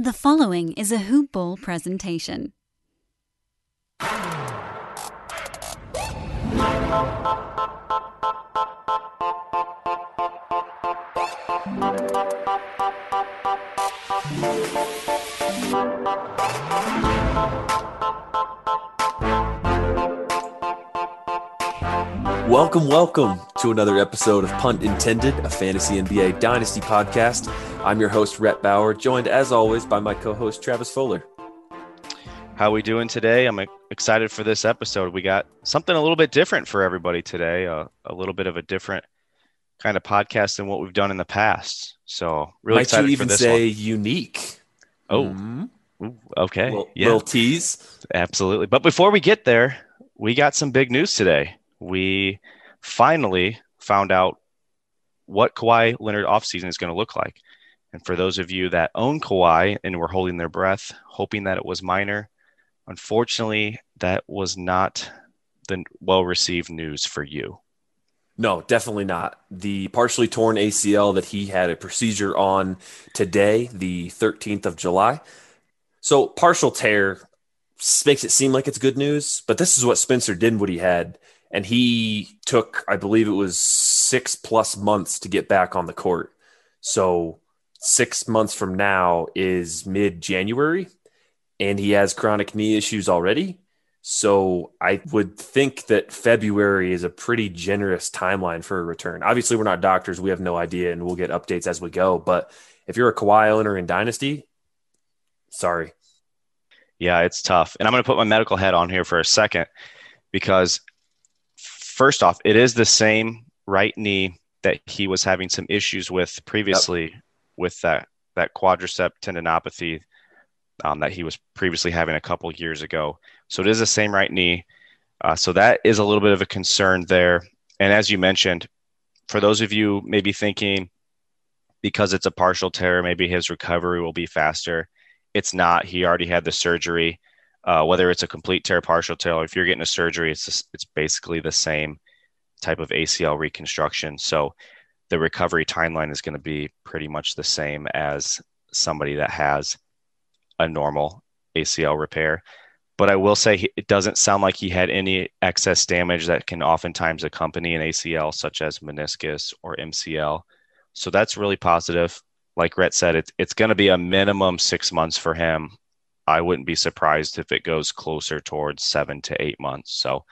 The following is a Hoop Ball presentation. Welcome, welcome to another episode of Punt Intended, a fantasy NBA dynasty podcast. I'm your host, Rhett Bauer, joined as always by my co-host Travis Fuller. How we doing today? I'm excited for this episode. We got something a little bit different for everybody today. Uh, a little bit of a different kind of podcast than what we've done in the past. So really Might excited you even for this say one. unique? Oh, Mhm. ooh, okay, Little, yeah, little tease. absolutely. But before we get there, we got some big news today. We finally found out what Kawhi Leonard offseason is going to look like. And for those of you that own Kawhi and were holding their breath, hoping that it was minor, unfortunately, that was not the well received news for you. No, definitely not. The partially torn ACL that he had a procedure on today, the 13th of July. So partial tear makes it seem like it's good news, but this is what Spencer Dinwiddie had. And he took, I believe it was six plus months to get back on the court. So six months from now is mid January, and he has chronic knee issues already. So I would think that February is a pretty generous timeline for a return. Obviously, we're not doctors; we have no idea, and we'll get updates as we go. But if you're a Kawhi owner in Dynasty, sorry, Yeah, it's tough. And I'm going to put my medical head on here for a second because, first off, it is the same right knee that he was having some issues with previously with that, that quadricep tendinopathy um, that he was previously having a couple years ago. So it is the same right knee. Uh, so that is a little bit of a concern there. And as you mentioned, for those of you maybe thinking because it's a partial tear, maybe his recovery will be faster it's not. He already had the surgery. Uh, whether it's a complete tear, partial tear, or if you're getting a surgery, it's just, it's basically the same type of ACL reconstruction. So the recovery timeline is going to be pretty much the same as somebody that has a normal ACL repair. But I will say he- it doesn't sound like he had any excess damage that can oftentimes accompany an ACL, such as meniscus or MCL. So that's really positive like Rhett said, it's it's going to be a minimum six months for him. I wouldn't be surprised if it goes closer towards seven to eight months. So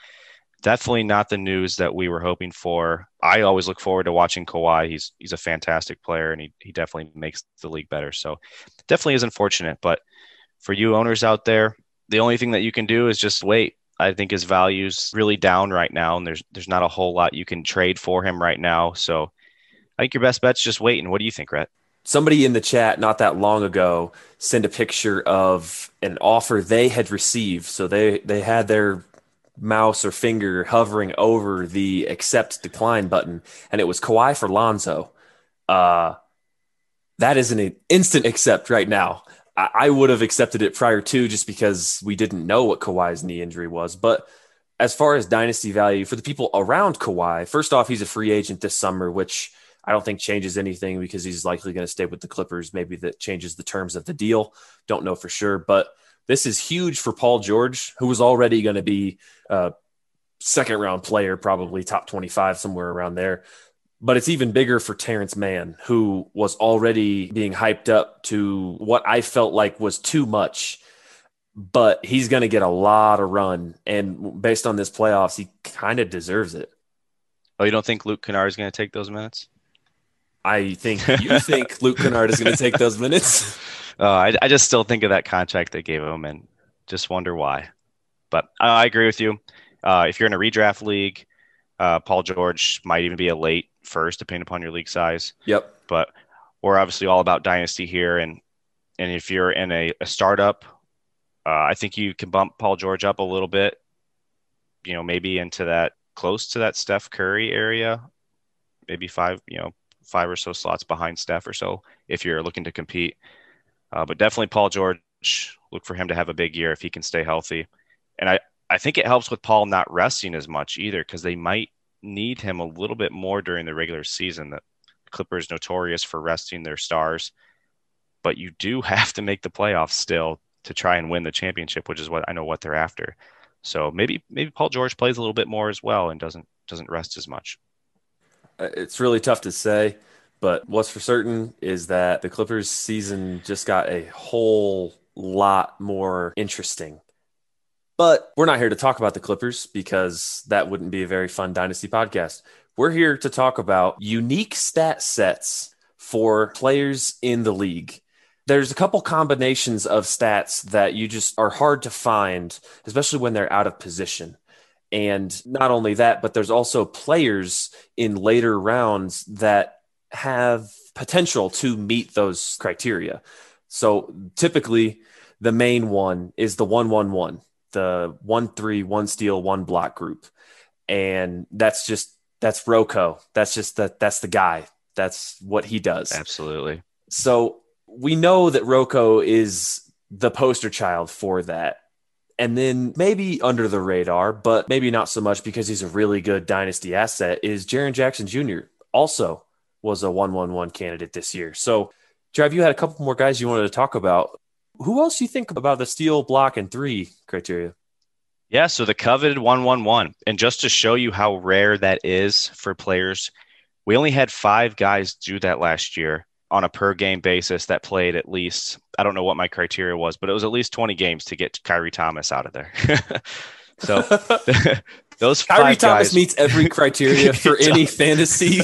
definitely not the news that we were hoping for. I always look forward to watching Kawhi. He's he's a fantastic player and he he definitely makes the league better. So definitely is unfortunate. But for you owners out there, the only thing that you can do is just wait. I think his value's really down right now, and there's there's not a whole lot you can trade for him right now. So I think your best bet's just waiting. What do you think, Rhett? Somebody in the chat not that long ago sent a picture of an offer they had received. So they they had their mouse or finger hovering over the accept decline button, and it was Kawhi for Lonzo. Uh, that is an instant accept right now. I, I would have accepted it prior to just because we didn't know what Kawhi's knee injury was. But as far as dynasty value for the people around Kawhi, first off, he's a free agent this summer, which I don't think changes anything because he's likely going to stay with the Clippers. Maybe that changes the terms of the deal. Don't know for sure, but this is huge for Paul George, who was already going to be a second round player, probably top 25, somewhere around there. But it's even bigger for Terance Mann, who was already being hyped up to what I felt like was too much. But he's going to get a lot of run. And based on this playoffs, he kind of deserves it. Oh, you don't think Luke Kennard is going to take those minutes? I think you think Luke Kennard is going to take those minutes. Uh, I, I just still think of that contract they gave him and just wonder why. But uh, I agree with you. Uh, if you're in a redraft league, uh, Paul George might even be a late first, depending upon your league size. Yep. But we're obviously all about dynasty here, and and if you're in a, a startup, uh, I think you can bump Paul George up a little bit. You know, maybe into that close to that Steph Curry area, maybe five, you know, five or so slots behind Steph or so if you're looking to compete. Uh, but definitely Paul George, look for him to have a big year if he can stay healthy. And I, I think it helps with Paul not resting as much either because they might need him a little bit more during the regular season. That Clippers notorious for resting their stars, but you do have to make the playoffs still to try and win the championship, which is what I know what they're after. So maybe maybe Paul George plays a little bit more as well and doesn't doesn't rest as much. Uh, It's really tough to say, but what's for certain is that the Clippers season just got a whole lot more interesting. But we're not here to talk about the Clippers because that wouldn't be a very fun dynasty podcast. We're here to talk about unique stat sets for players in the league. There's a couple combinations of stats that you just are hard to find, especially when they're out of position. And not only that, but there's also players in later rounds that have potential to meet those criteria. So typically, the main one is the 111, the 1 3, 1 steal, 1 block group. And that's just, that's Rocco. That's just that, that's the guy. That's what he does. Absolutely. So we know that Rocco is the poster child for that. And then maybe under the radar, but maybe not so much because he's a really good dynasty asset, is Jaren Jackson Jr. Also was a 111 candidate this year. So, Trav, you had a couple more guys you wanted to talk about. Who else do you think about the steal, block, and three criteria? Yeah, so the coveted 111. And just to show you how rare that is for players, we only had five guys do that last year on a per game basis that played at least, I don't know what my criteria was, but it was at least 20 games to get Kyrie Thomas out of there. so those Kyrie five Thomas guys, meets every criteria for any fantasy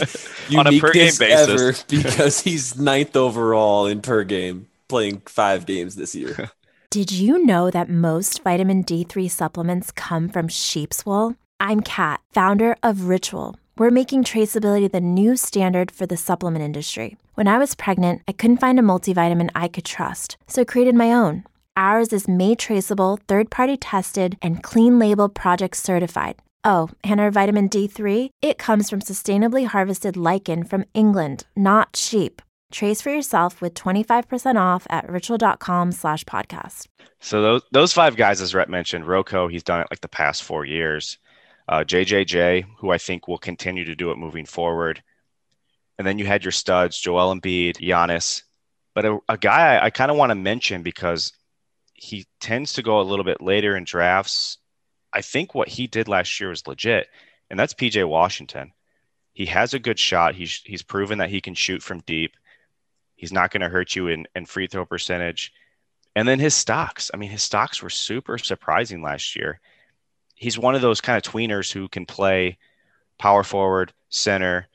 On a per game basis. ever because he's ninth overall in per game, playing five games this year. Did you know that most vitamin D3 supplements come from sheep's wool? I'm Kat, founder of Ritual. We're making traceability the new standard for the supplement industry. When I was pregnant, I couldn't find a multivitamin I could trust, so I created my own. Ours is made traceable, third party tested, and clean label project certified. Oh, and our vitamin D3? It comes from sustainably harvested lichen from England, not sheep. Trace for yourself with 25% off at ritual.com slash podcast. So those those five guys, as Rhett mentioned, Rocco, he's done it like the past four years. Uh, JJJ, who I think will continue to do it moving forward. And then you had your studs, Joel Embiid, Giannis. But a, a guy I, I kind of want to mention because he tends to go a little bit later in drafts. I think what he did last year was legit, and that's PJ Washington. He has a good shot. He's he's proven that he can shoot from deep. He's not going to hurt you in, in free throw percentage. And then his stocks. I mean, his stocks were super surprising last year. He's one of those kind of tweeners who can play power forward, center,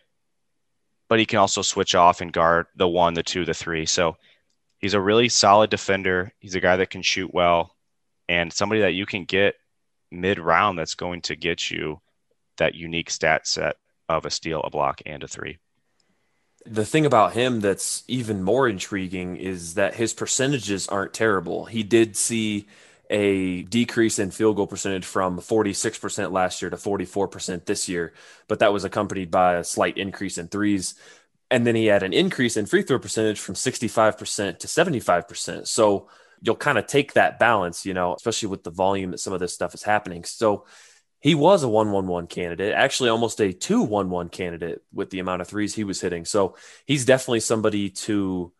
but he can also switch off and guard the one, the two, the three. So he's a really solid defender. He's a guy that can shoot well and somebody that you can get mid round that's going to get you that unique stat set of a steal, a block, and a three. the thing about him that's even more intriguing is that his percentages aren't terrible. He did see a decrease in field goal percentage from 46% last year to 44% this year, but that was accompanied by a slight increase in threes. And then he had an increase in free throw percentage from 65% to 75%. So you'll kind of take that balance, you know, especially with the volume that some of this stuff is happening. So he was a 1-1-1 candidate, actually almost a 2-1-1 candidate with the amount of threes he was hitting. So he's definitely somebody to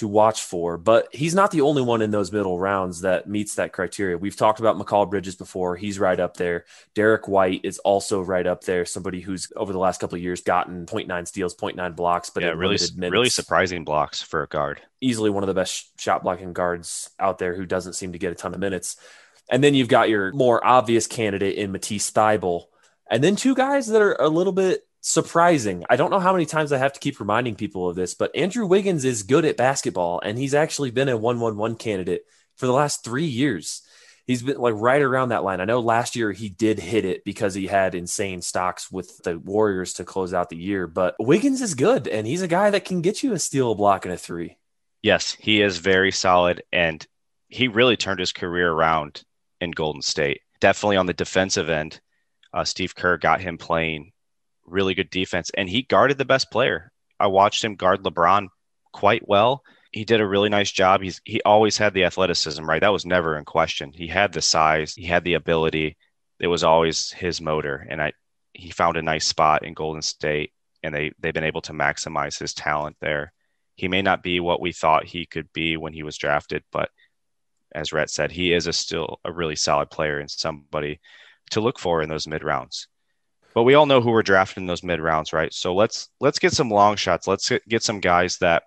to watch for, but he's not the only one in those middle rounds that meets that criteria. We've talked about Mikal Bridges before. He's right up there. Derrick White is also right up there. Somebody who's over the last couple of years gotten 0.9 steals, 0.9 blocks, but yeah, really, really surprising blocks for a guard. Easily one of the best shot blocking guards out there who doesn't seem to get a ton of minutes. And then you've got your more obvious candidate in Matisse Thybulle. And then two guys that are a little bit surprising. I don't know how many times I have to keep reminding people of this, but Andrew Wiggins is good at basketball, and he's actually been a 1 1 1 candidate for the last three years. He's been like right around that line. I know last year he did hit it because he had insane stocks with the Warriors to close out the year, but Wiggins is good, and he's a guy that can get you a steal, a block, and a three. Yes, he is very solid, and he really turned his career around in Golden State. Definitely on the defensive end, uh, Steve Kerr got him playing really good defense, and he guarded the best player. I watched him guard LeBron quite well. He did a really nice job. He's he always had the athleticism, right? That was never in question. He had the size, he had the ability. It was always his motor, and I he found a nice spot in Golden State, and they they've been able to maximize his talent there. He may not be what we thought he could be when he was drafted, but as Rhett said, he is a still a really solid player and somebody to look for in those mid rounds. But we all know who we're drafting in those mid rounds, right? So let's let's get some long shots. Let's get some guys that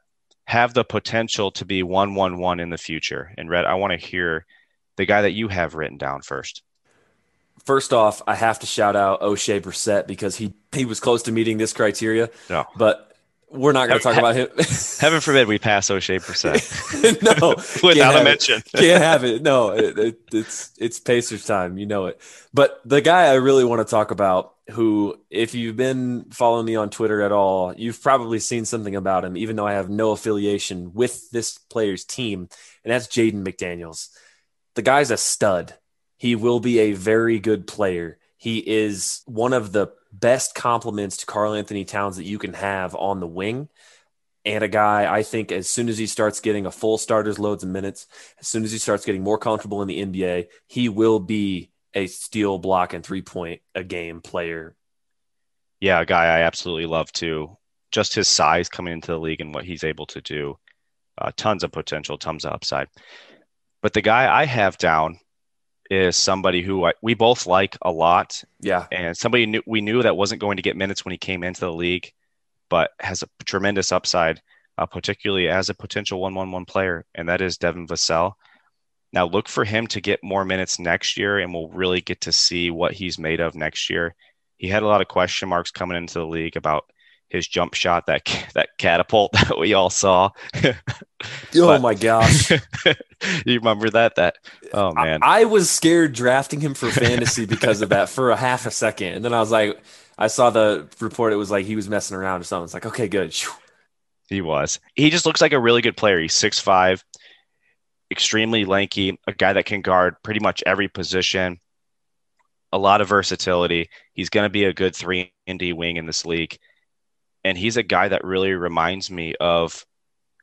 have the potential to be one one one in the future. And Rhett, I want to hear the guy that you have written down first. First off, I have to shout out Oshae Brissett because he he was close to meeting this criteria. No. But we're not going to talk about him. Heaven forbid we pass Oshae Brissett. no, without a mention. It. Can't have it. No, it, it, it's it's Pacers time. You know it. But the guy I really want to talk about, who, if you've been following me on Twitter at all, you've probably seen something about him, even though I have no affiliation with this player's team, and that's Jaden McDaniels. The guy's a stud. He will be a very good player. He is one of the best complements to Karl-Anthony Towns that you can have on the wing. And a guy, I think, as soon as he starts getting a full starters loads of minutes, as soon as he starts getting more comfortable in the NBA, he will be a steal, block, and three point a game player. Yeah, a guy I absolutely love too. Just his size coming into the league and what he's able to do. Uh, tons of potential, tons of upside. But the guy I have down is somebody who I, we both like a lot. Yeah. And somebody knew, we knew that wasn't going to get minutes when he came into the league, but has a tremendous upside, uh, particularly as a potential one-one-one player, and that is Devin Vassell. Now look for him to get more minutes next year, and we'll really get to see what he's made of next year. He had a lot of question marks coming into the league about his jump shot, that that catapult that we all saw. oh my gosh! you remember that? That oh man, I, I, was scared drafting him for fantasy because of that for a half a second, and then I was like, I saw the report. It was like he was messing around or something. It's like, okay, good. He was. He just looks like a really good player. He's six five, extremely lanky, a guy that can guard pretty much every position. A lot of versatility. He's going to be a good three and D wing in this league and he's a guy that really reminds me of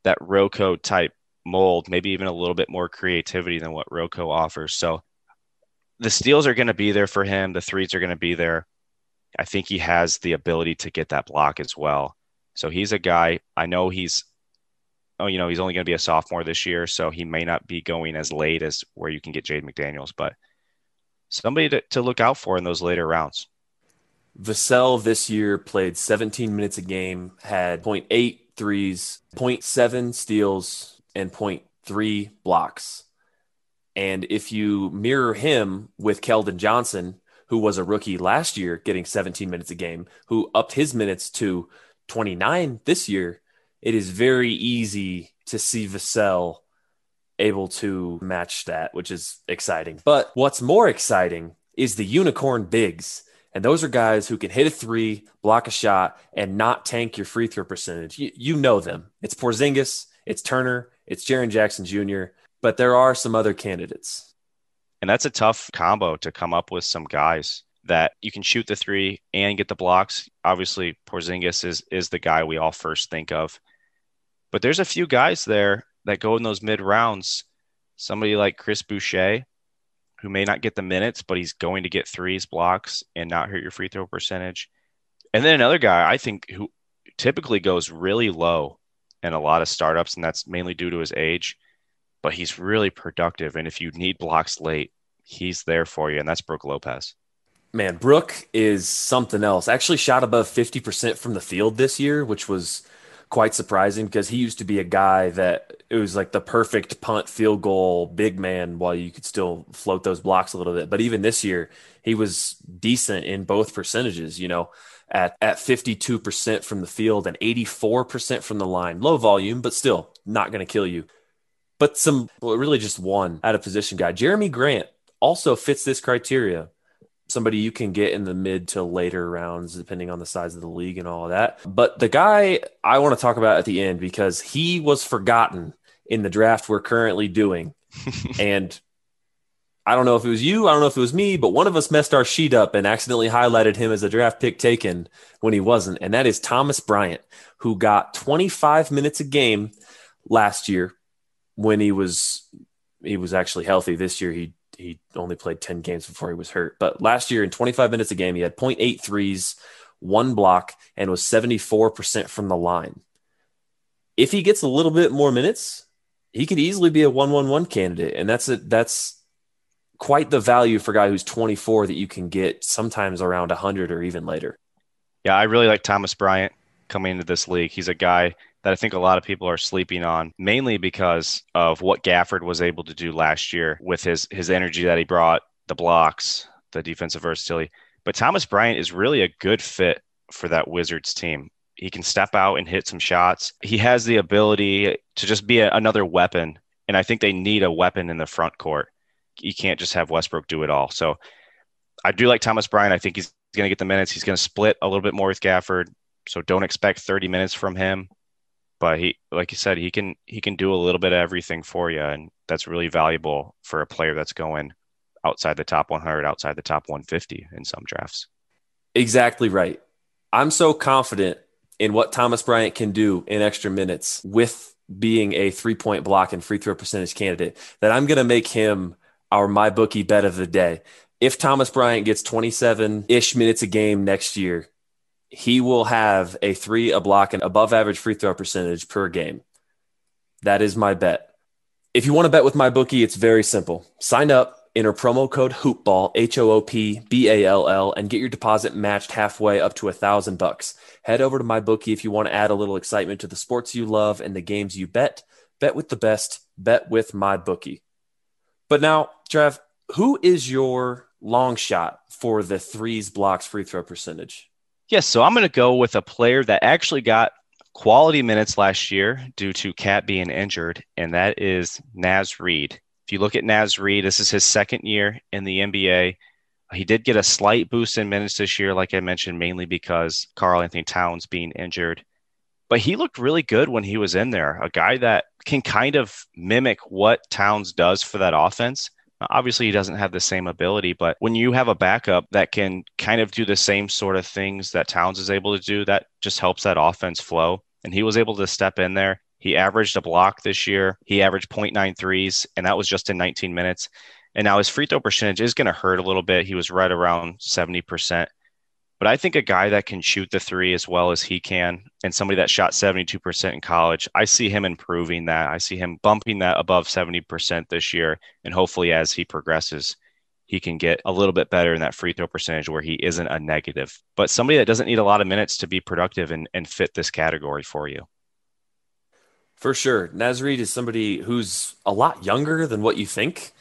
that Roko type mold, maybe even a little bit more creativity than what Roko offers. So the steals are going to be there for him. The threes are going to be there. I think he has the ability to get that block as well. So he's a guy. I know he's, oh, you know, he's only going to be a sophomore this year, so he may not be going as late as where you can get Jade McDaniels, but somebody to, to look out for in those later rounds. Vassell this year played 17 minutes a game, had 0.8 threes, 0.7 steals, and 0.3 blocks. And if you mirror him with Keldon Johnson, who was a rookie last year getting 17 minutes a game, who upped his minutes to 29 this year, it is very easy to see Vassell able to match that, which is exciting. But what's more exciting is the unicorn bigs and those are guys who can hit a three, block a shot, and not tank your free throw percentage. You, you know them. It's Porzingis, it's Turner, it's Jaren Jackson Jr., but there are some other candidates. And that's a tough combo to come up with some guys. that you can shoot the three and get the blocks. Obviously, Porzingis is is the guy we all first think of. But there's a few guys there that go in those mid rounds. Somebody like Chris Boucher, who may not get the minutes, but he's going to get threes, blocks, and not hurt your free throw percentage. And then another guy I think who typically goes really low in a lot of startups, and that's mainly due to his age, but he's really productive. And if you need blocks late, he's there for you, and that's Brook Lopez. Man, Brook is something else. Actually, shot above 50% from the field this year, which was quite surprising because he used to be a guy that it was like the perfect punt field goal big man while you could still float those blocks a little bit. But even this year, he was decent in both percentages, you know, at, at 52% from the field and 84% from the line. Low volume, but still not going to kill you. But some, well, really just one out of position guy. Jerami Grant also fits this criteria somebody you can get in the mid to later rounds, depending on the size of the league and all of that. But the guy I want to talk about at the end because he was forgotten in the draft we're currently doing. and I don't know if it was you, I don't know if it was me, but one of us messed our sheet up and accidentally highlighted him as a draft pick taken when he wasn't. And that is Thomas Bryant, who got 25 minutes a game last year when he was he was actually healthy. This year he he only played 10 games before he was hurt. But last year in 25 minutes a game, he had 0.8 threes, one block, and was 74% from the line. If he gets a little bit more minutes, he could easily be a 1-1-1 candidate. And that's a, that's quite the value for a guy who's 24 that you can get sometimes around 100 or even later. Yeah, I really like Thomas Bryant coming into this league. He's a guy that I think a lot of people are sleeping on, mainly because of what Gafford was able to do last year with his his energy that he brought, the blocks, the defensive versatility. But Thomas Bryant is really a good fit for that Wizards team. He can step out and hit some shots. He has the ability to just be a, another weapon, and I think they need a weapon in the front court. You can't just have Westbrook do it all. So I do like Thomas Bryant. I think he's going to get the minutes. He's going to split a little bit more with Gafford. So don't expect 30 minutes from him but he like you said he can he can do a little bit of everything for you and that's really valuable for a player that's going outside the top 100 outside the top 150 in some drafts. Exactly right. I'm so confident in what thomas bryant can do in extra minutes with being a three point block and free throw percentage candidate that i'm going to make him our MyBookie bet of the day. If thomas bryant gets 27 ish minutes a game next year he will have a three, a block, and above average free throw percentage per game. That is my bet. If you want to bet with MyBookie, it's very simple. Sign up, enter promo code hoopball H O O P B A L L, and get your deposit matched halfway up to a thousand bucks. Head over to MyBookie if you want to add a little excitement to the sports you love and the games you bet. Bet with the best. Bet with MyBookie. But now, Trev, who is your long shot for the threes blocks free throw percentage? Yes, so I'm going to go with a player that actually got quality minutes last year due to KAT being injured, and that is Naz Reid. If you look at Naz Reid, this is his second year in the NBA. He did get a slight boost in minutes this year, like I mentioned, mainly because Karl-Anthony Towns being injured. But he looked really good when he was in there. A guy that can kind of mimic what Towns does for that offense Obviously, he doesn't have the same ability, but when you have a backup that can kind of do the same sort of things that Towns is able to do, that just helps that offense flow. And he was able to step in there. He averaged a block this year. He averaged 0.9 threes, and that was just in 19 minutes. And now his free throw percentage is going to hurt a little bit. He was right around 70%. But I think a guy that can shoot the three as well as he can, and somebody that shot 72% in college, I see him improving that. I see him bumping that above 70% this year. And hopefully, as he progresses, he can get a little bit better in that free throw percentage where he isn't a negative. But somebody that doesn't need a lot of minutes to be productive and, and fit this category for you. For sure. Naz is somebody who's a lot younger than what you think.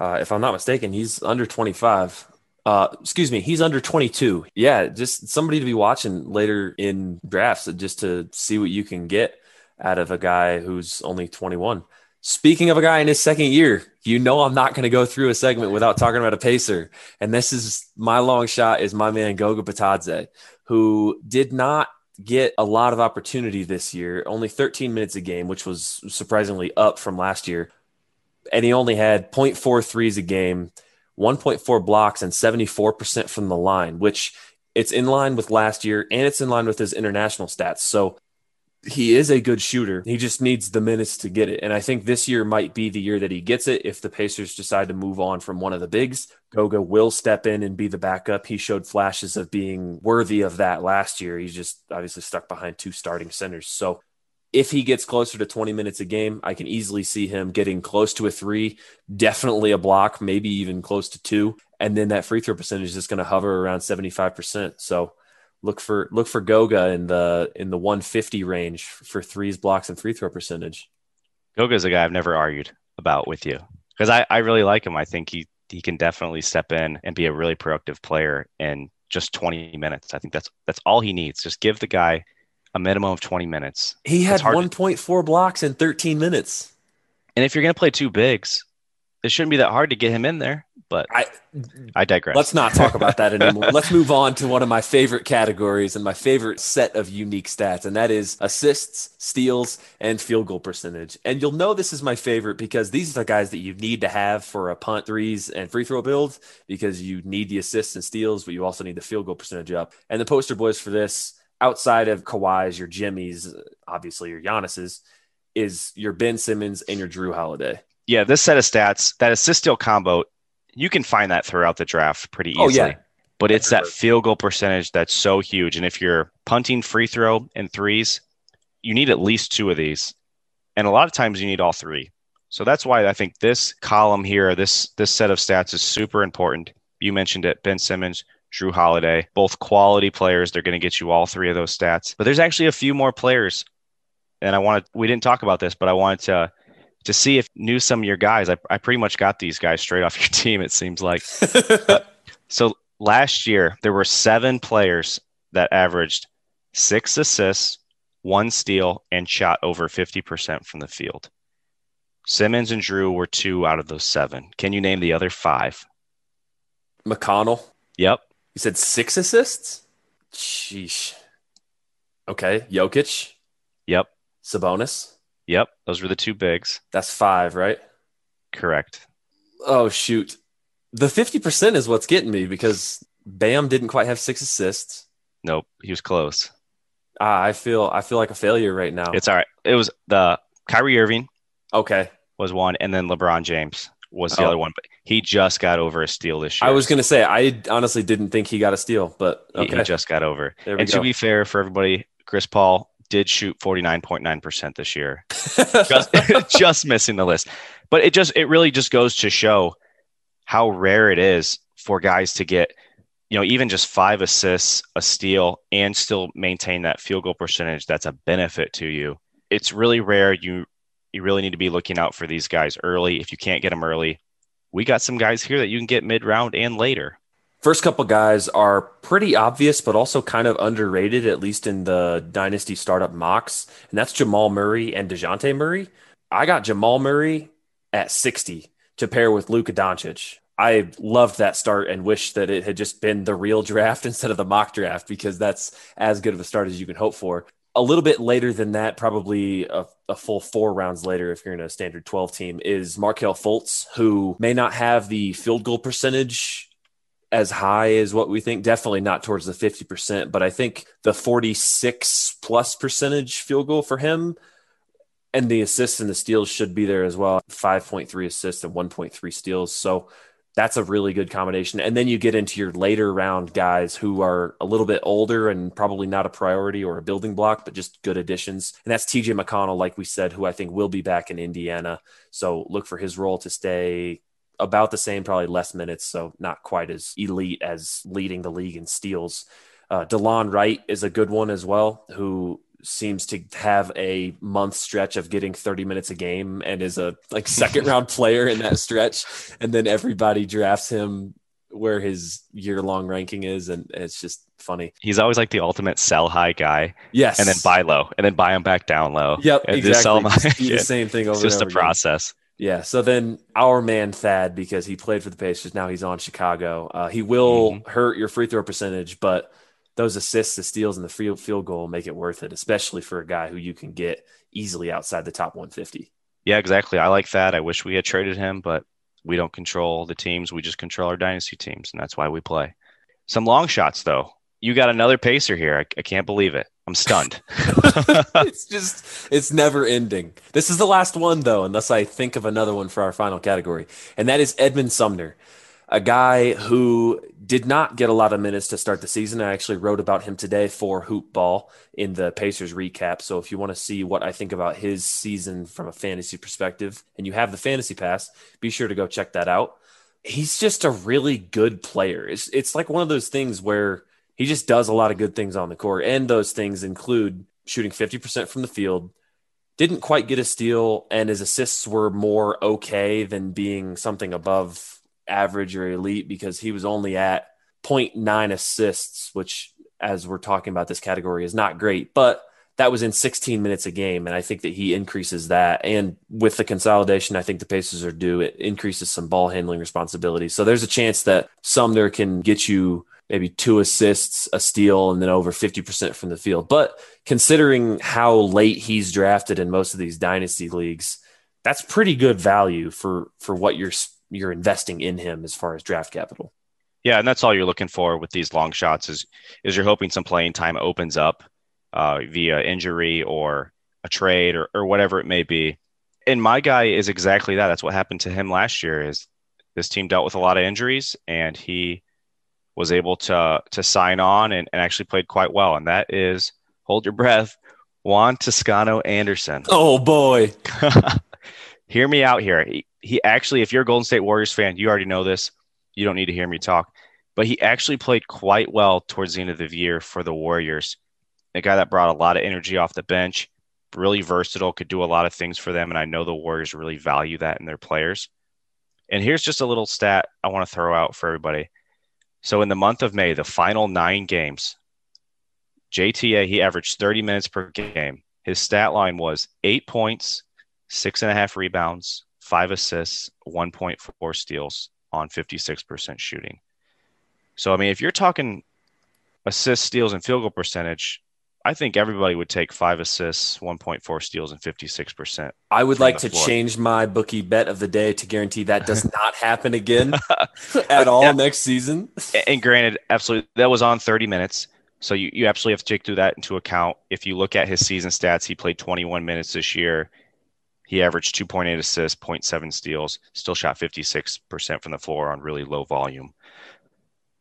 Uh, if I'm not mistaken, he's under 25. Uh, excuse me, he's under 22. Yeah, just somebody to be watching later in drafts just to see what you can get out of a guy who's only 21. Speaking of a guy in his second year, you know I'm not going to go through a segment without talking about a pacer. And this is my long shot is my man Goga Bitadze, who did not get a lot of opportunity this year, only 13 minutes a game, which was surprisingly up from last year. And he only had 0.43s a game 1.4 blocks, and 74% from the line, which it's in line with last year and it's in line with his international stats. So he is a good shooter. He just needs the minutes to get it. And I think this year might be the year that he gets it. If the Pacers decide to move on from one of the bigs, Goga will step in and be the backup. He showed flashes of being worthy of that last year. He's just obviously stuck behind two starting centers. So if he gets closer to 20 minutes a game, I can easily see him getting close to a three, definitely a block, maybe even close to two. And then that free throw percentage is just going to hover around 75%. So look for look for Goga in the in the 150 range for threes, blocks, and free throw percentage. Goga is a guy I've never argued about with you because I, I really like him. I think he he can definitely step in and be a really productive player in just 20 minutes. I think that's that's all he needs. Just give the guy a minimum of 20 minutes. He had 1.4 blocks in 13 minutes. And if you're going to play two bigs, it shouldn't be that hard to get him in there. But I, I digress. Let's not talk about that anymore. let's move on to one of my favorite categories and my favorite set of unique stats, and that is assists, steals, and field goal percentage. And you'll know this is my favorite because these are the guys that you need to have for a punt, threes, and free throw build because you need the assists and steals, but you also need the field goal percentage up. And the poster boys for this outside of Kawhi's, your Jimmy's, obviously your Giannis's, is your Ben Simmons and your Jrue Holiday. Yeah, this set of stats, that assist steal combo, you can find that throughout the draft pretty easily. Oh, yeah. But it's that field goal percentage that's so huge. And if you're punting free throw and threes, you need at least two of these. And a lot of times you need all three. So that's why I think this column here, this this set of stats is super important. You mentioned it, Ben Simmons, Jrue Holiday, both quality players. They're going to get you all three of those stats. But there's actually a few more players, and I wanted we didn't talk about this, but I wanted to to see if knew some of your guys. I, I pretty much got these guys straight off your team. It seems like. so last year there were seven players that averaged six assists, one steal, and shot over fifty percent from the field. Simmons and Jrue were two out of those seven. Can you name the other five? McConnell. Yep. You said six assists? Sheesh. Okay. Jokic. Yep. Sabonis. Yep. Those were the two bigs. That's five, right? Correct. Oh, shoot. The 50% is what's getting me because Bam didn't quite have six assists. Nope. He was close. Ah, I feel I feel like a failure right now. It's all right. It was the Kyrie Irving. Okay. Was one, and then LeBron James was the oh. other one, but he just got over a steal this year. I was going to say, I honestly didn't think he got a steal, but okay. he, he just got over. and go. to be fair for everybody, Chris Paul did shoot 49.9% this year, just, just missing the list. But it just, it really just goes to show how rare it is for guys to get, you know, even just five assists, a steal, and still maintain that field goal percentage that's a benefit to you. It's really rare. You you really need to be looking out for these guys early. If you can't get them early, we got some guys here that you can get mid round and later. First couple guys are pretty obvious, but also kind of underrated, at least in the dynasty startup mocks, and that's Jamal Murray and Dejounte Murray. I got Jamal Murray at 60 to pair with Luka Doncic. I loved that start and wish that it had just been the real draft instead of the mock draft because that's as good of a start as you can hope for a little bit later than that, probably a, a, full four rounds later, if you're in a standard 12 team, is Markelle Fultz, who may not have the field goal percentage as high as what we think. Definitely not towards the 50%, but I think the 46 plus percentage field goal for him and the assists and the steals should be there as well 5.3 assists and 1.3 steals. So that's a really good combination. And then you get into your later round guys who are a little bit older and probably not a priority or a building block, but just good additions. And that's TJ McConnell, like we said, who I think will be back in Indiana. So look for his role to stay about the same, probably less minutes. So not quite as elite as leading the league in steals. Uh, Delon Wright is a good one as well, who seems to have a month stretch of getting 30 minutes a game and is a like second round player in that stretch and then everybody drafts him where his year long ranking is and it's just funny he's always like the ultimate sell high guy yes and then buy low and then buy him back down low yep and exactly. just the same thing over it's just a process yeah. So then our man Thad, because he played for the Pacers, now he's on Chicago. Uh, he will mm-hmm. hurt your free throw percentage, but those assists, the steals, and the field field goal make it worth it, especially for a guy who you can get easily outside the top 150. Yeah, exactly. I like that. I wish we had traded him, but We don't control the teams. We just control our dynasty teams, and that's why we play. Some long shots, though. You got another pacer here. I, I can't believe it. I'm stunned. it's just it's never ending. This is the last one though, unless I think of another one for our final category, and that is Edmund Sumner, a guy who did not get a lot of minutes to start the season. I actually wrote about him today for Hoop Ball in the Pacers recap. So if you want to see what I think about his season from a fantasy perspective, and you have the fantasy pass, be sure to go check that out. He's just a really good player. It's it's like one of those things where he just does a lot of good things on the court. And those things include shooting 50% from the field, didn't quite get a steal, and his assists were more okay than being something above average or elite because he was only at 0.9 assists, which, as we're talking about this category, is not great. But that was in 16 minutes a game. And I think that he increases that. And with the consolidation, I think the Pacers are due. It increases some ball handling responsibility. So there's a chance that Sumner can get you maybe two assists, a steal, and then over 50% from the field. But considering how late he's drafted in most of these dynasty leagues, that's pretty good value for for what you're you're investing in him as far as draft capital. Yeah, and that's all you're looking for with these long shots is is you're hoping some playing time opens up uh, via injury or a trade or, or whatever it may be. And my guy is exactly that. That's what happened to him last year. Is this team dealt with a lot of injuries and he was able to to sign on and, and actually played quite well. And that is hold your breath, Juan Toscano Anderson. Oh boy. hear me out here. He, he actually, if you're a Golden State Warriors fan, you already know this. You don't need to hear me talk. But he actually played quite well towards the end of the year for the Warriors. A guy that brought a lot of energy off the bench, really versatile, could do a lot of things for them. And I know the Warriors really value that in their players. And here's just a little stat I want to throw out for everybody. So in the month of May, the final nine games, JTA, he averaged 30 minutes per game. His stat line was eight points, six and a half rebounds, five assists, 1.4 steals on 56% shooting. So, I mean, if you're talking assists, steals, and field goal percentage, I think everybody would take five assists, 1.4 steals, and 56%. I would like to floor. change MyBookie bet of the day to guarantee that does not happen again at all yeah. next season. And granted, absolutely, that was on 30 minutes. So you, you absolutely have to take through that into account. If you look at his season stats, he played 21 minutes this year. He averaged 2.8 assists, 0.7 steals, still shot 56% from the floor on really low volume.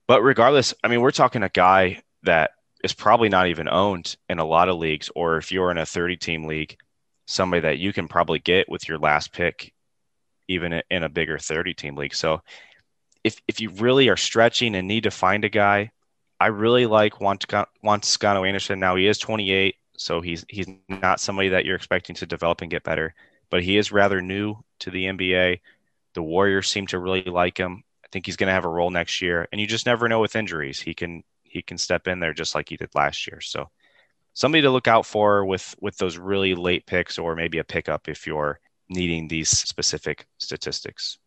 But regardless, I mean, we're talking a guy that is probably not even owned in a lot of leagues, or if you're in a 30 team league, somebody that you can probably get with your last pick, even in a bigger 30 team league. So if, if you really are stretching and need to find a guy, I really like Juan Toscano Anderson. Now he is 28, so he's he's not somebody that you're expecting to develop and get better, but he is rather new to the NBA. The Warriors seem to really like him. I think he's going to have a role next year, and you just never know with injuries. He can he can step in there just like he did last year. So somebody to look out for with with those really late picks or maybe a pickup if you're needing these specific statistics.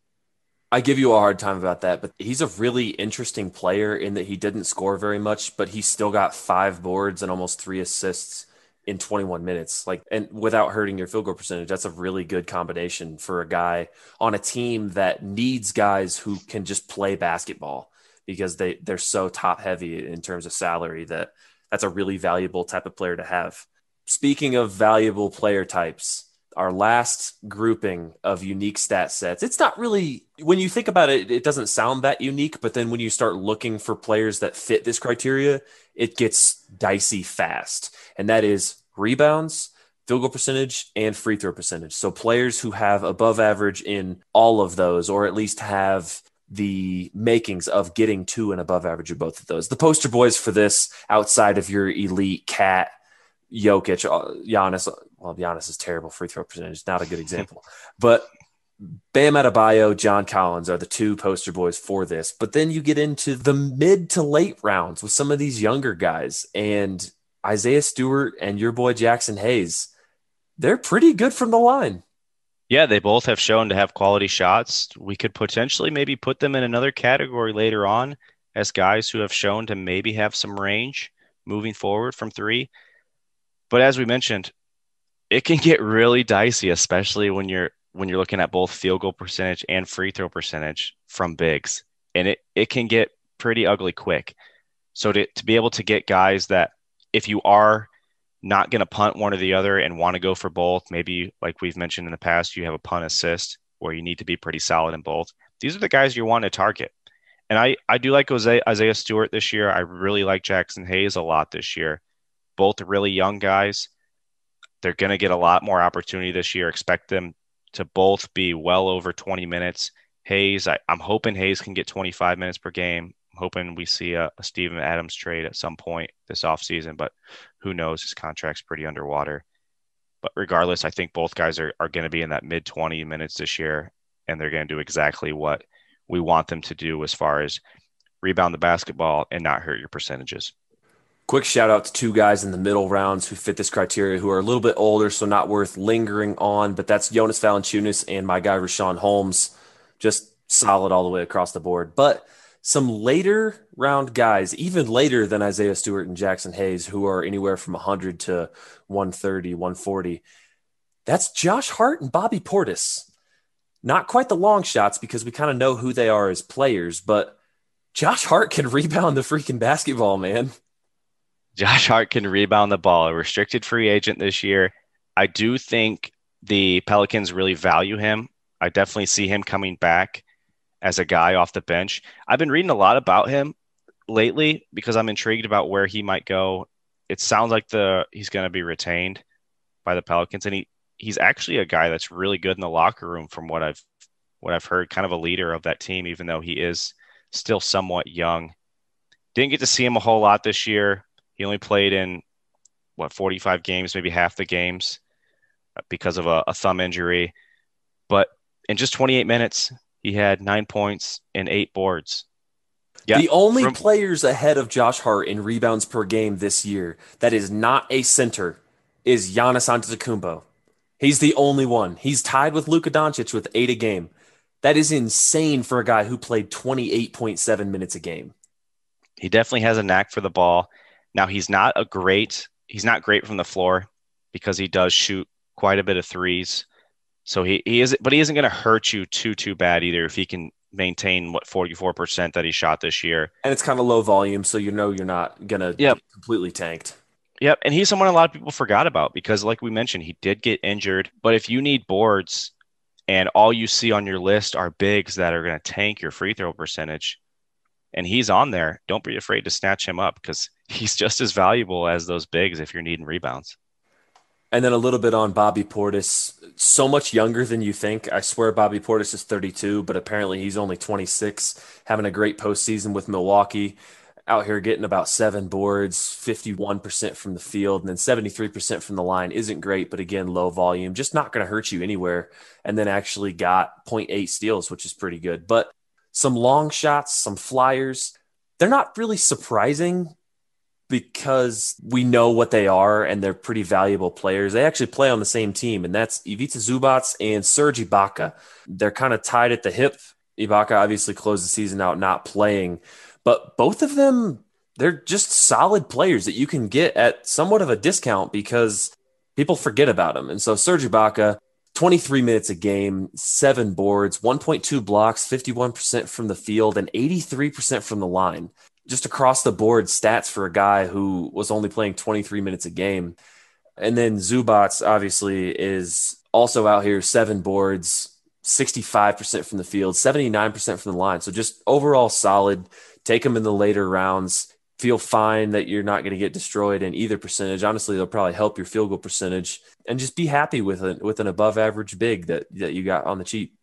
I give you a hard time about that, but he's a really interesting player in that he didn't score very much, but he still got five boards and almost three assists in 21 minutes. Like, and without hurting your field goal percentage, that's a really good combination for a guy on a team that needs guys who can just play basketball because they they're so top heavy in terms of salary that that's a really valuable type of player to have. Speaking of valuable player types, our last grouping of unique stat sets. It's not really when you think about it, it doesn't sound that unique, but then when you start looking for players that fit this criteria, it gets dicey fast. And that is rebounds, field goal percentage, and free throw percentage. So players who have above average in all of those, or at least have the makings of getting to an above average of both of those. The poster boys for this, outside of your elite cat, Jokic, uh, Giannis. Well, Giannis is terrible free throw percentage, not a good example. but Bam Adebayo, John Collins are the two poster boys for this. But then you get into the mid to late rounds with some of these younger guys and Isaiah Stewart and your boy Jaxson Hayes. They're pretty good from the line. Yeah, they both have shown to have quality shots. We could potentially maybe put them in another category later on as guys who have shown to maybe have some range moving forward from three. But as we mentioned, it can get really dicey, especially when you're when you're looking at both field goal percentage and free throw percentage from bigs. And it, it can get pretty ugly quick. So to, to be able to get guys that if you are not going to punt one or the other and want to go for both, maybe like we've mentioned in the past, you have a punt assist where you need to be pretty solid in both. These are the guys you want to target. And I, I do like Isaiah, Isaiah Stewart this year. I really like Jaxson Hayes a lot this year. Both really young guys. They're going to get a lot more opportunity this year. Expect them to both be well over 20 minutes. Hayes, I, am hoping Hayes can get 25 minutes per game. I'm hoping we see a, a Steven Adams trade at some point this offseason, but who knows? His contract's pretty underwater. But regardless, I think both guys are, are going to be in that mid 20 minutes this year, and they're going to do exactly what we want them to do as far as rebound the basketball and not hurt your percentages. Quick shout out to two guys in the middle rounds who fit this criteria, who are a little bit older, so not worth lingering on. But that's Jonas Valanciunas and my guy Richaun Holmes, just solid all the way across the board. But some later round guys, even later than Isaiah Stewart and Jaxson Hayes, who are anywhere from 100 to 130, 140. That's Josh Hart and Bobby Portis. Not quite the long shots because we kind of know who they are as players, but Josh Hart can rebound the freaking basketball, man. Josh Hart can rebound the ball. A restricted free agent this year. I do think the Pelicans really value him. I definitely see him coming back as a guy off the bench. I've been reading a lot about him lately because I'm intrigued about where he might go. It sounds like the he's going to be retained by the Pelicans, and he he's actually a guy that's really good in the locker room from what I've what I've heard. Kind of a leader of that team, even though he is still somewhat young. Didn't get to see him a whole lot this year. He only played in what 45 games, maybe half the games uh, because of a, a thumb injury. But in just 28 minutes, he had nine points and eight boards. Yeah, the only from- players ahead of Josh Hart in rebounds per game this year that is not a center is Giannis Antetokounmpo. He's the only one. He's tied with Luka Doncic with eight a game. That is insane for a guy who played 28.7 minutes a game. He definitely has a knack for the ball. Now he's not a great he's not great from the floor because he does shoot quite a bit of threes. So he, he is but he isn't going to hurt you too too bad either if he can maintain what 44% that he shot this year. And it's kind of low volume so you know you're not going to yep. completely tanked. Yep, and he's someone a lot of people forgot about because like we mentioned he did get injured, but if you need boards and all you see on your list are bigs that are going to tank your free throw percentage, and he's on there, don't be afraid to snatch him up because he's just as valuable as those bigs if you're needing rebounds. And then a little bit on Bobby Portis. So much younger than you think. I swear Bobby Portis is 32, but apparently he's only 26, having a great postseason with Milwaukee. Out here getting about seven boards, 51% from the field, and then 73% from the line isn't great, but again, low volume, just not going to hurt you anywhere. And then actually got 0.8 steals, which is pretty good. But some long shots, some flyers. They're not really surprising because we know what they are and they're pretty valuable players. They actually play on the same team, and that's Ivica Zubac and Serge Ibaka. They're kind of tied at the hip. Ibaka obviously closed the season out not playing, but both of them, they're just solid players that you can get at somewhat of a discount because people forget about them. And so Serge Ibaka, 23 minutes a game, seven boards, 1.2 blocks, 51% from the field, and 83% from the line. Just across the board stats for a guy who was only playing 23 minutes a game. And then Zubac obviously is also out here, seven boards, 65% from the field, 79% from the line. So just overall solid. Take them in the later rounds feel fine that you're not going to get destroyed in either percentage. Honestly, they'll probably help your field goal percentage and just be happy with it with an above average big that that you got on the cheap.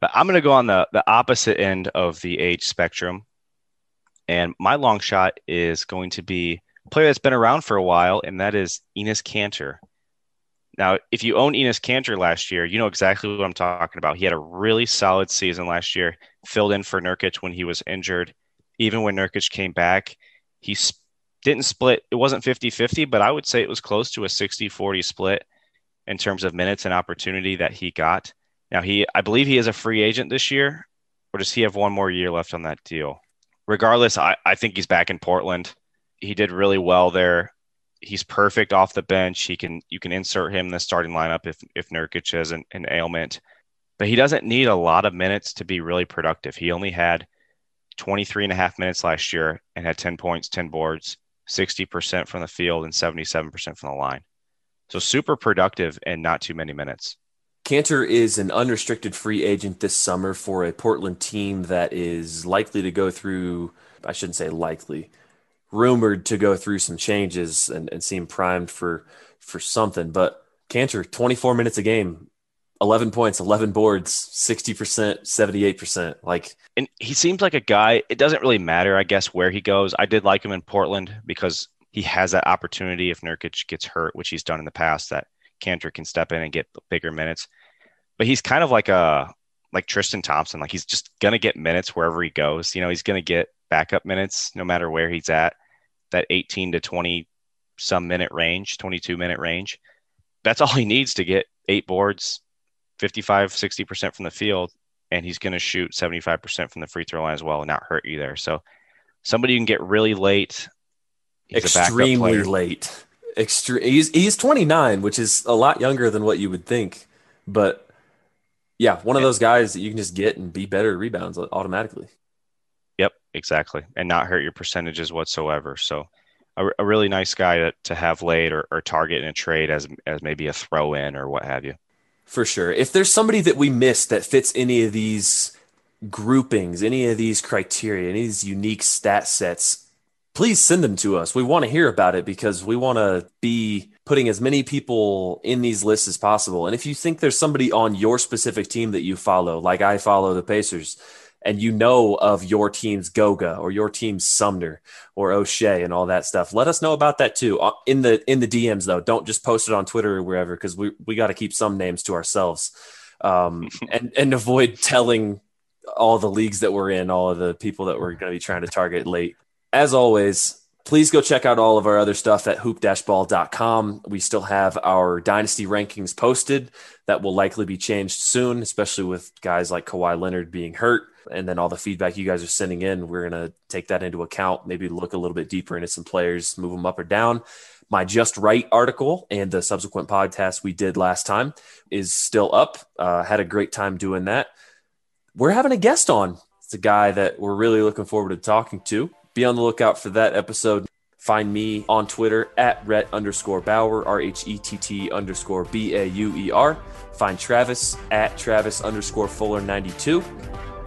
But I'm going to go on the the opposite end of the age spectrum, and my long shot is going to be a player that's been around for a while, and that is Enes Kanter. Now, if you own Enes Kanter last year, you know exactly what I'm talking about. He had a really solid season last year, filled in for Nurkic when he was injured. Even when Nurkic came back, he sp- didn't split. It wasn't 50 50, but I would say it was close to a 60 40 split in terms of minutes and opportunity that he got. Now, he, I believe he is a free agent this year, or does he have one more year left on that deal? Regardless, I, I think he's back in Portland. He did really well there he's perfect off the bench. He can you can insert him in the starting lineup if if Nurkic has an, an ailment, but he doesn't need a lot of minutes to be really productive. He only had 23 and a half minutes last year and had 10 points, 10 boards, 60% from the field and 77% from the line. So super productive and not too many minutes. Kanter is an unrestricted free agent this summer for a Portland team that is likely to go through, I shouldn't say likely, rumored to go through some changes and, and seem primed for for something. But Kanter, 24 minutes a game, 11 points, 11 boards, 60%, 78%. Like, and he seems like a guy, it doesn't really matter, I guess, where he goes. I did like him in Portland because he has that opportunity if Nurkic gets hurt, which he's done in the past, that Kanter can step in and get bigger minutes. But he's kind of like a like Tristan Thompson. Like he's just gonna get minutes wherever he goes. You know, he's gonna get backup minutes no matter where he's at. That 18 to 20 some minute range, 22 minute range. That's all he needs to get eight boards, 55, 60% from the field, and he's going to shoot 75% from the free throw line as well and not hurt you there. So somebody you can get really late. He's extremely late. Extre- he's, he's 29, which is a lot younger than what you would think. But yeah, one of those guys that you can just get and be better at rebounds automatically. Yep, exactly. And not hurt your percentages whatsoever. So a, a really nice guy to, to have late or, or target in a trade as, as maybe a throw in or what have you for sure. If there's somebody that we missed that fits any of these groupings, any of these criteria, any of these unique stat sets, please send them to us. We want to hear about it because we want to be putting as many people in these lists as possible. And if you think there's somebody on your specific team that you follow, like I follow the Pacers, and you know of your team's Goga or your team's Sumner or Oshae and all that stuff, let us know about that too. Uh, in the in the DMs though, don't just post it on Twitter or wherever because we we got to keep some names to ourselves, um, and and avoid telling all the leagues that we're in, all of the people that we're going to be trying to target late. As always, please go check out all of our other stuff at hoop-ball.com. We still have our dynasty rankings posted that will likely be changed soon, especially with guys like Kawhi Leonard being hurt and then all the feedback you guys are sending in, we're going to take that into account, maybe look a little bit deeper into some players, move them up or down. My Just Right article and the subsequent podcast we did last time is still up. Uh, had a great time doing that. We're having a guest on. It's a guy that we're really looking forward to talking to. Be on the lookout for that episode. Find me on Twitter at Rhett underscore Bauer, R H E T T underscore B A U E R. Find Travis at Travis underscore Fuller 92.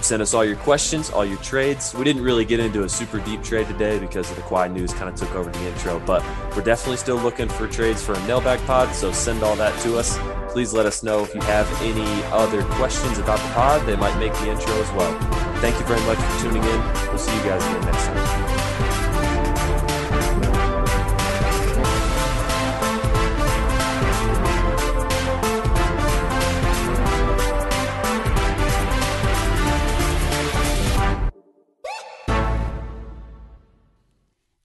Send us all your questions, all your trades. We didn't really get into a super deep trade today because of the Kawhi news kind of took over the intro, but we're definitely still looking for trades for a mailbag pod. So send all that to us. Please let us know if you have any other questions about the pod. They might make the intro as well. Thank you very much for tuning in. We'll see you guys again next time.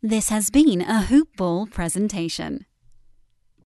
This has been a Hoop Ball presentation.